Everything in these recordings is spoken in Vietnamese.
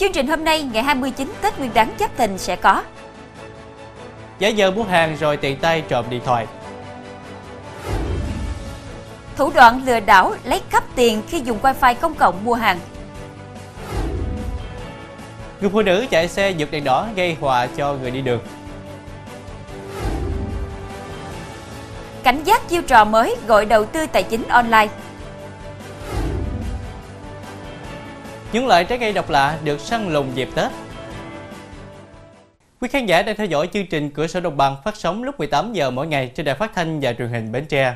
Chương trình hôm nay ngày 29 Tết Nguyên đán Giáp Thìn sẽ có. Giá giờ mua hàng rồi tiện tay trộm điện thoại. Thủ đoạn lừa đảo lấy cắp tiền khi dùng wifi công cộng mua hàng. Người phụ nữ chạy xe vượt đèn đỏ gây họa cho người đi đường. Cảnh giác chiêu trò mới gọi đầu tư tài chính online Những loại trái cây độc lạ được săn lùng dịp Tết. Quý khán giả đang theo dõi chương trình Cửa sổ Đồng bằng phát sóng lúc 18 giờ mỗi ngày trên đài phát thanh và truyền hình Bến Tre.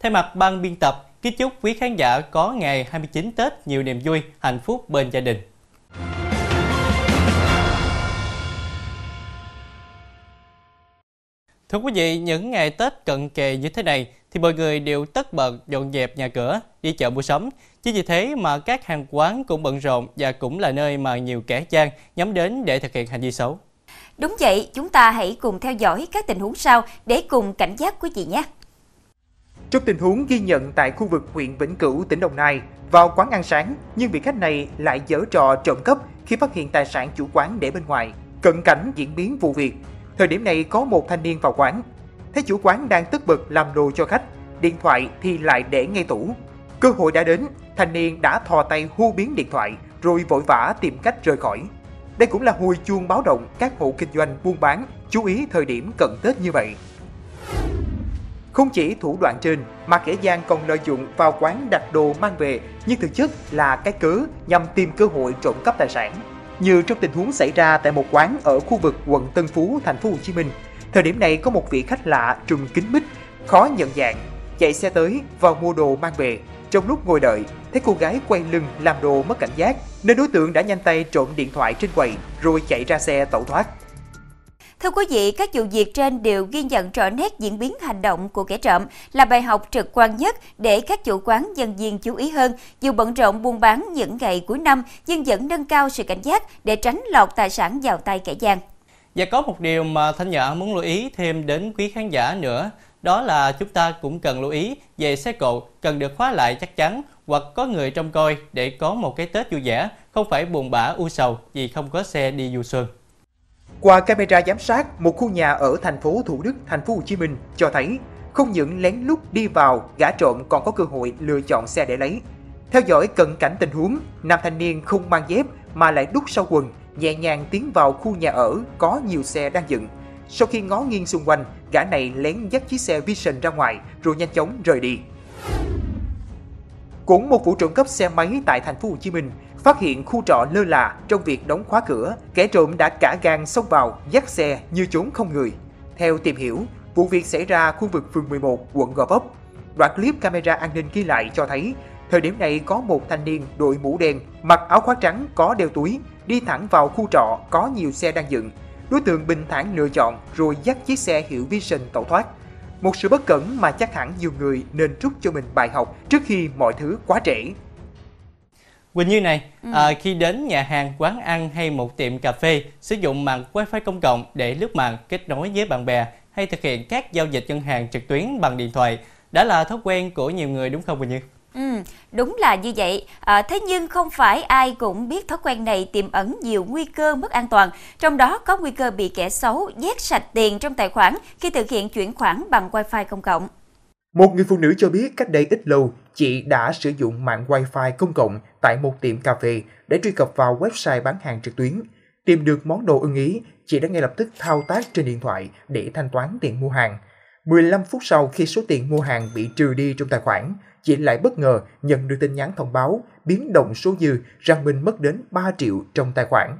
Thay mặt ban biên tập, kính chúc quý khán giả có ngày 29 Tết nhiều niềm vui, hạnh phúc bên gia đình. Thưa quý vị, những ngày Tết cận kề như thế này thì mọi người đều tất bật dọn dẹp nhà cửa, đi chợ mua sắm. Chính vì thế mà các hàng quán cũng bận rộn và cũng là nơi mà nhiều kẻ gian nhắm đến để thực hiện hành vi xấu. Đúng vậy, chúng ta hãy cùng theo dõi các tình huống sau để cùng cảnh giác quý vị nhé. Trong tình huống ghi nhận tại khu vực huyện Vĩnh Cửu, tỉnh Đồng Nai, vào quán ăn sáng, nhưng vị khách này lại giở trò trộm cắp khi phát hiện tài sản chủ quán để bên ngoài. Cận cảnh diễn biến vụ việc, thời điểm này có một thanh niên vào quán, thấy chủ quán đang tức bực làm đồ cho khách, điện thoại thì lại để ngay tủ. Cơ hội đã đến, thanh niên đã thò tay hô biến điện thoại rồi vội vã tìm cách rời khỏi. Đây cũng là hồi chuông báo động các hộ kinh doanh buôn bán chú ý thời điểm cận Tết như vậy. Không chỉ thủ đoạn trên mà kẻ gian còn lợi dụng vào quán đặt đồ mang về nhưng thực chất là cái cớ nhằm tìm cơ hội trộm cắp tài sản. Như trong tình huống xảy ra tại một quán ở khu vực quận Tân Phú, thành phố Hồ Chí Minh. Thời điểm này có một vị khách lạ trùm kính mít, khó nhận dạng, chạy xe tới vào mua đồ mang về. Trong lúc ngồi đợi, thấy cô gái quay lưng làm đồ mất cảnh giác, nên đối tượng đã nhanh tay trộm điện thoại trên quầy rồi chạy ra xe tẩu thoát. Thưa quý vị, các vụ việc trên đều ghi nhận rõ nét diễn biến hành động của kẻ trộm là bài học trực quan nhất để các chủ quán dân viên chú ý hơn. Dù bận rộn buôn bán những ngày cuối năm, nhưng vẫn nâng cao sự cảnh giác để tránh lọt tài sản vào tay kẻ gian. Và có một điều mà Thanh Nhã muốn lưu ý thêm đến quý khán giả nữa, đó là chúng ta cũng cần lưu ý về xe cộ cần được khóa lại chắc chắn hoặc có người trông coi để có một cái Tết vui vẻ, không phải buồn bã u sầu vì không có xe đi du xuân. Qua camera giám sát, một khu nhà ở thành phố Thủ Đức, thành phố Hồ Chí Minh cho thấy không những lén lút đi vào, gã trộm còn có cơ hội lựa chọn xe để lấy. Theo dõi cận cảnh tình huống, nam thanh niên không mang dép mà lại đút sau quần, nhẹ nhàng tiến vào khu nhà ở có nhiều xe đang dựng. Sau khi ngó nghiêng xung quanh, gã này lén dắt chiếc xe Vision ra ngoài rồi nhanh chóng rời đi. Cũng một vụ trộm cắp xe máy tại thành phố Hồ Chí Minh phát hiện khu trọ lơ là trong việc đóng khóa cửa, kẻ trộm đã cả gan xông vào dắt xe như trốn không người. Theo tìm hiểu, vụ việc xảy ra khu vực phường 11, quận Gò Vấp. Đoạn clip camera an ninh ghi lại cho thấy, thời điểm này có một thanh niên đội mũ đen, mặc áo khoác trắng có đeo túi, đi thẳng vào khu trọ có nhiều xe đang dựng. Đối tượng bình thản lựa chọn rồi dắt chiếc xe hiệu Vision tẩu thoát. Một sự bất cẩn mà chắc hẳn nhiều người nên rút cho mình bài học trước khi mọi thứ quá trễ. Quỳnh Như này, ừ. à, khi đến nhà hàng, quán ăn hay một tiệm cà phê, sử dụng mạng wifi công cộng để lướt mạng kết nối với bạn bè hay thực hiện các giao dịch ngân hàng trực tuyến bằng điện thoại đã là thói quen của nhiều người đúng không Quỳnh Như? Ừ, đúng là như vậy. À, thế nhưng không phải ai cũng biết thói quen này tiềm ẩn nhiều nguy cơ mất an toàn. Trong đó có nguy cơ bị kẻ xấu vét sạch tiền trong tài khoản khi thực hiện chuyển khoản bằng wifi công cộng. Một người phụ nữ cho biết cách đây ít lâu, chị đã sử dụng mạng wifi công cộng tại một tiệm cà phê để truy cập vào website bán hàng trực tuyến. Tìm được món đồ ưng ý, chị đã ngay lập tức thao tác trên điện thoại để thanh toán tiền mua hàng. 15 phút sau khi số tiền mua hàng bị trừ đi trong tài khoản, chị lại bất ngờ nhận được tin nhắn thông báo biến động số dư rằng mình mất đến 3 triệu trong tài khoản.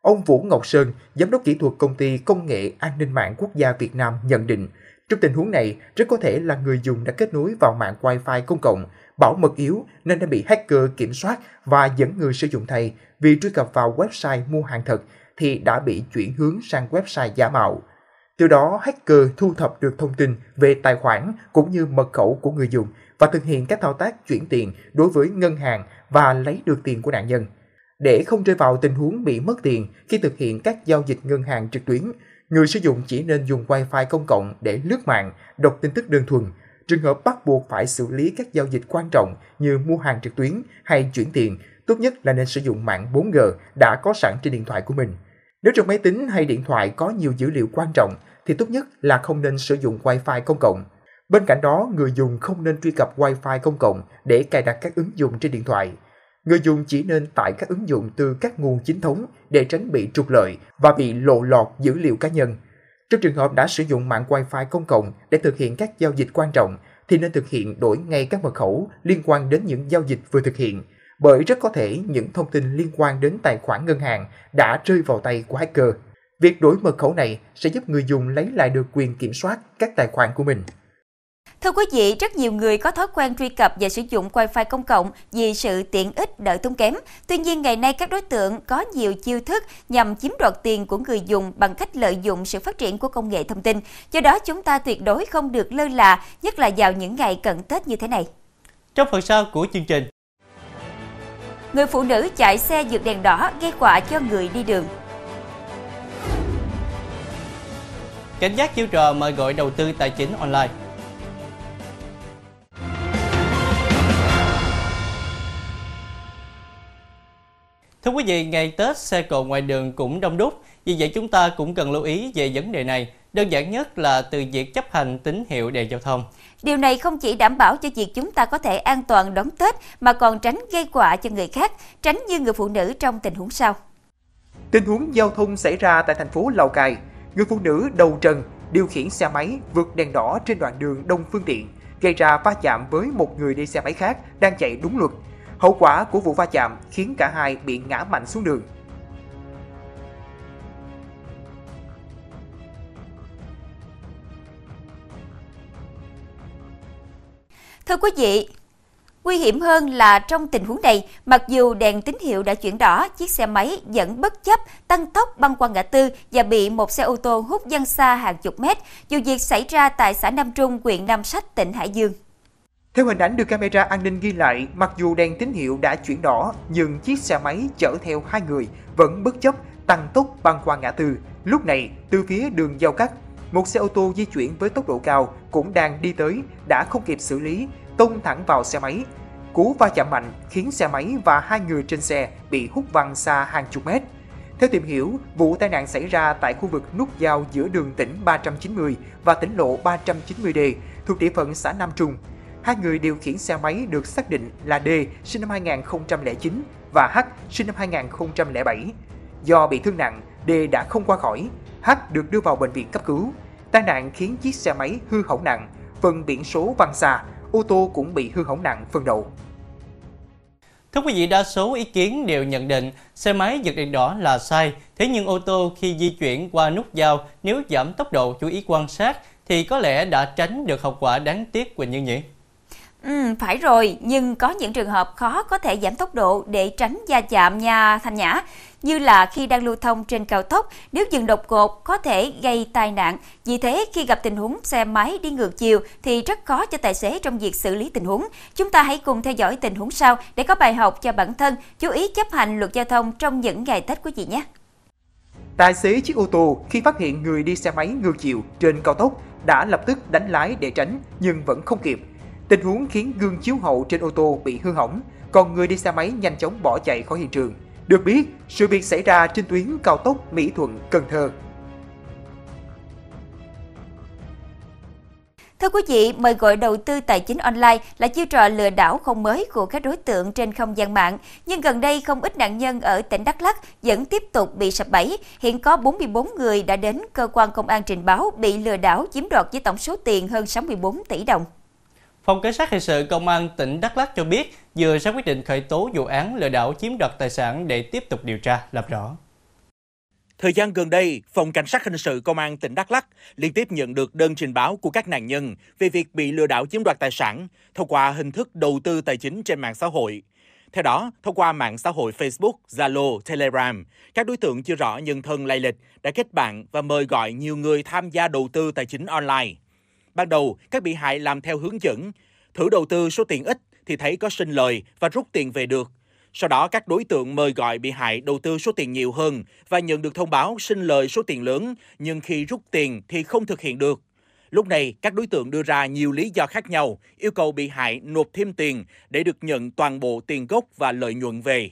Ông Vũ Ngọc Sơn, giám đốc kỹ thuật công ty công nghệ an ninh mạng quốc gia Việt Nam nhận định, trong tình huống này, rất có thể là người dùng đã kết nối vào mạng Wi-Fi công cộng, bảo mật yếu nên đã bị hacker kiểm soát và dẫn người sử dụng thay vì truy cập vào website mua hàng thật thì đã bị chuyển hướng sang website giả mạo. Từ đó, hacker thu thập được thông tin về tài khoản cũng như mật khẩu của người dùng và thực hiện các thao tác chuyển tiền đối với ngân hàng và lấy được tiền của nạn nhân. Để không rơi vào tình huống bị mất tiền khi thực hiện các giao dịch ngân hàng trực tuyến, người sử dụng chỉ nên dùng Wi-Fi công cộng để lướt mạng, đọc tin tức đơn thuần. Trường hợp bắt buộc phải xử lý các giao dịch quan trọng như mua hàng trực tuyến hay chuyển tiền tốt nhất là nên sử dụng mạng 4G đã có sẵn trên điện thoại của mình. Nếu trong máy tính hay điện thoại có nhiều dữ liệu quan trọng thì tốt nhất là không nên sử dụng Wi-Fi công cộng. Bên cạnh đó, người dùng không nên truy cập Wi-Fi công cộng để cài đặt các ứng dụng trên điện thoại. Người dùng chỉ nên tải các ứng dụng từ các nguồn chính thống để tránh bị trục lợi và bị lộ lọt dữ liệu cá nhân. Trong trường hợp đã sử dụng mạng Wi-Fi công cộng để thực hiện các giao dịch quan trọng thì nên thực hiện đổi ngay các mật khẩu liên quan đến những giao dịch vừa thực hiện, bởi rất có thể những thông tin liên quan đến tài khoản ngân hàng đã rơi vào tay của hacker. Việc đổi mật khẩu này sẽ giúp người dùng lấy lại được quyền kiểm soát các tài khoản của mình. Thưa quý vị, rất nhiều người có thói quen truy cập và sử dụng Wi-Fi công cộng vì sự tiện ích đỡ tốn kém. Tuy nhiên, ngày nay các đối tượng có nhiều chiêu thức nhằm chiếm đoạt tiền của người dùng bằng cách lợi dụng sự phát triển của công nghệ thông tin. Do đó, chúng ta tuyệt đối không được lơ là, nhất là vào những ngày cận Tết như thế này. Trong phần sau của chương trình, Người phụ nữ chạy xe vượt đèn đỏ gây họa cho người đi đường. cảnh giác chiêu trò mời gọi đầu tư tài chính online. Thưa quý vị, ngày Tết xe cộ ngoài đường cũng đông đúc, vì vậy chúng ta cũng cần lưu ý về vấn đề này. Đơn giản nhất là từ việc chấp hành tín hiệu đèn giao thông. Điều này không chỉ đảm bảo cho việc chúng ta có thể an toàn đón Tết mà còn tránh gây họa cho người khác, tránh như người phụ nữ trong tình huống sau. Tình huống giao thông xảy ra tại thành phố Lào Cai. Người phụ nữ đầu trần điều khiển xe máy vượt đèn đỏ trên đoạn đường đông phương tiện, gây ra va chạm với một người đi xe máy khác đang chạy đúng luật. Hậu quả của vụ va chạm khiến cả hai bị ngã mạnh xuống đường. Thưa quý vị, Nguy hiểm hơn là trong tình huống này, mặc dù đèn tín hiệu đã chuyển đỏ, chiếc xe máy vẫn bất chấp tăng tốc băng qua ngã tư và bị một xe ô tô hút văng xa hàng chục mét, dù việc xảy ra tại xã Nam Trung, huyện Nam Sách, tỉnh Hải Dương. Theo hình ảnh được camera an ninh ghi lại, mặc dù đèn tín hiệu đã chuyển đỏ, nhưng chiếc xe máy chở theo hai người vẫn bất chấp tăng tốc băng qua ngã tư. Lúc này, từ phía đường giao cắt, một xe ô tô di chuyển với tốc độ cao cũng đang đi tới đã không kịp xử lý, tông thẳng vào xe máy. Cú va chạm mạnh khiến xe máy và hai người trên xe bị hút văng xa hàng chục mét. Theo tìm hiểu, vụ tai nạn xảy ra tại khu vực nút giao giữa đường tỉnh 390 và tỉnh lộ 390D thuộc địa phận xã Nam Trung. Hai người điều khiển xe máy được xác định là D sinh năm 2009 và H sinh năm 2007. Do bị thương nặng, D đã không qua khỏi. H được đưa vào bệnh viện cấp cứu. Tai nạn khiến chiếc xe máy hư hỏng nặng, phần biển số văng xa, ô tô cũng bị hư hỏng nặng phần đầu. Thưa quý vị, đa số ý kiến đều nhận định xe máy vượt đèn đỏ là sai, thế nhưng ô tô khi di chuyển qua nút giao nếu giảm tốc độ chú ý quan sát thì có lẽ đã tránh được hậu quả đáng tiếc Quỳnh Như nhỉ? Ừ, phải rồi, nhưng có những trường hợp khó có thể giảm tốc độ để tránh va chạm nha Thanh Nhã. Như là khi đang lưu thông trên cao tốc, nếu dừng đột ngột có thể gây tai nạn. Vì thế, khi gặp tình huống xe máy đi ngược chiều thì rất khó cho tài xế trong việc xử lý tình huống. Chúng ta hãy cùng theo dõi tình huống sau để có bài học cho bản thân, chú ý chấp hành luật giao thông trong những ngày Tết quý vị nhé. Tài xế chiếc ô tô khi phát hiện người đi xe máy ngược chiều trên cao tốc đã lập tức đánh lái để tránh nhưng vẫn không kịp Tình huống khiến gương chiếu hậu trên ô tô bị hư hỏng, còn người đi xe máy nhanh chóng bỏ chạy khỏi hiện trường. Được biết, sự việc xảy ra trên tuyến cao tốc Mỹ Thuận – Cần Thơ. Thưa quý vị, mời gọi đầu tư tài chính online là chiêu trò lừa đảo không mới của các đối tượng trên không gian mạng. Nhưng gần đây không ít nạn nhân ở tỉnh Đắk Lắk vẫn tiếp tục bị sập bẫy. Hiện có 44 người đã đến cơ quan công an trình báo bị lừa đảo chiếm đoạt với tổng số tiền hơn 64 tỷ đồng. Phòng Cảnh sát Hình sự Công an tỉnh Đắk Lắk cho biết vừa ra quyết định khởi tố vụ án lừa đảo chiếm đoạt tài sản để tiếp tục điều tra, làm rõ. Thời gian gần đây, Phòng Cảnh sát Hình sự Công an tỉnh Đắk Lắk liên tiếp nhận được đơn trình báo của các nạn nhân về việc bị lừa đảo chiếm đoạt tài sản thông qua hình thức đầu tư tài chính trên mạng xã hội. Theo đó, thông qua mạng xã hội Facebook, Zalo, Telegram, các đối tượng chưa rõ nhân thân lai lịch đã kết bạn và mời gọi nhiều người tham gia đầu tư tài chính online. Ban đầu, các bị hại làm theo hướng dẫn, thử đầu tư số tiền ít thì thấy có sinh lời và rút tiền về được. Sau đó, các đối tượng mời gọi bị hại đầu tư số tiền nhiều hơn và nhận được thông báo sinh lời số tiền lớn, nhưng khi rút tiền thì không thực hiện được. Lúc này, các đối tượng đưa ra nhiều lý do khác nhau, yêu cầu bị hại nộp thêm tiền để được nhận toàn bộ tiền gốc và lợi nhuận về.